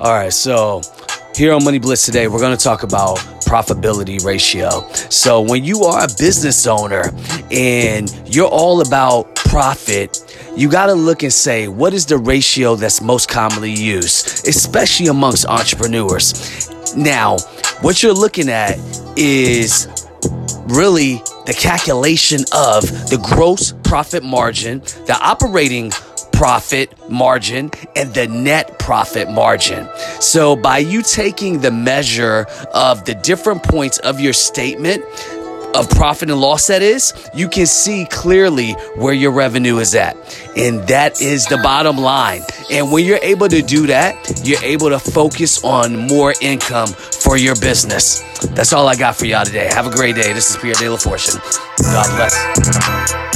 All right, so here on Money Blitz today, we're going to talk about profitability ratio. So, when you are a business owner and you're all about profit, you got to look and say, what is the ratio that's most commonly used, especially amongst entrepreneurs? Now, what you're looking at is really the calculation of the gross profit margin, the operating profit margin and the net profit margin. So by you taking the measure of the different points of your statement, of profit and loss that is, you can see clearly where your revenue is at. And that is the bottom line. And when you're able to do that, you're able to focus on more income for your business. That's all I got for y'all today. Have a great day. This is Pierre De La Fortune. God bless.